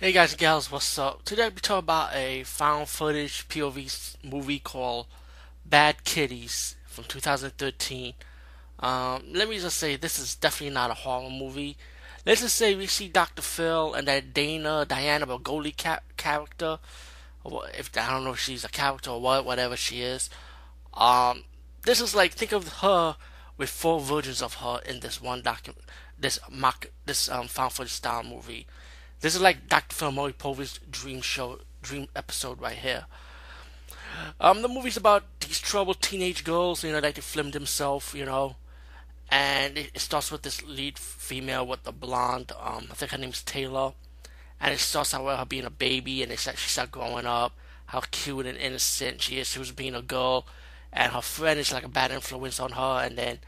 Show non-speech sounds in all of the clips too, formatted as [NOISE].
Hey guys and gals, what's up? Today I'll be talking about a found footage POV movie called Bad Kitties from 2013. Um, let me just say this is definitely not a horror movie. Let's just say we see Dr. Phil and that Dana Diana Bregoli ca- character. If I don't know if she's a character or what, whatever she is. Um, this is like think of her with four versions of her in this one document, this mock, this um, found footage style movie. This is like Dr. Phil Povich's dream show, dream episode right here. Um, the movie's about these troubled teenage girls, you know, like to film themselves, you know, and it, it, starts with this lead female with the blonde. Um, I think her name's Taylor, and it starts out with her being a baby, and it she starts growing up, how cute and innocent she is. She was being a girl, and her friend is like a bad influence on her, and then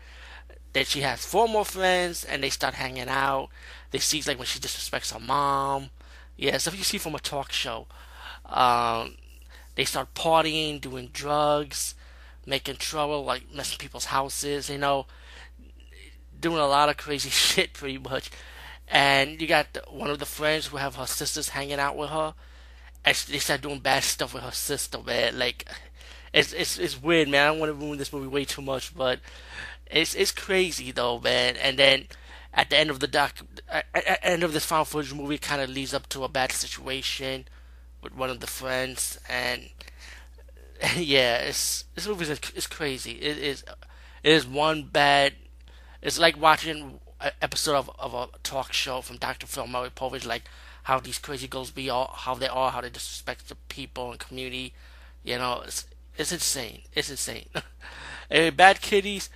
then she has four more friends, and they start hanging out. They see like when she disrespects her mom. Yeah, stuff you see from a talk show. Um, they start partying, doing drugs, making trouble, like messing people's houses. You know, doing a lot of crazy [LAUGHS] shit, pretty much. And you got one of the friends who have her sisters hanging out with her, and they start doing bad stuff with her sister, man. Like, it's it's it's weird, man. I don't want to ruin this movie way too much, but it's it's crazy though, man. And then at the end of the doc, at, at end of this found footage movie, kind of leads up to a bad situation with one of the friends, and [LAUGHS] yeah, it's this movie is it's crazy. It is it is one bad. It's like watching an episode of, of a talk show from Dr. Phil Maury Povich, like how these crazy girls be, all how they are, how they disrespect the people and community. You know, it's it's insane. It's insane. [LAUGHS] anyway, Bad Kitties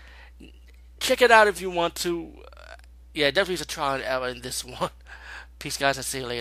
check it out if you want to. Uh, yeah, definitely is a trial and error in this [LAUGHS] one. Peace, guys. I'll see you later.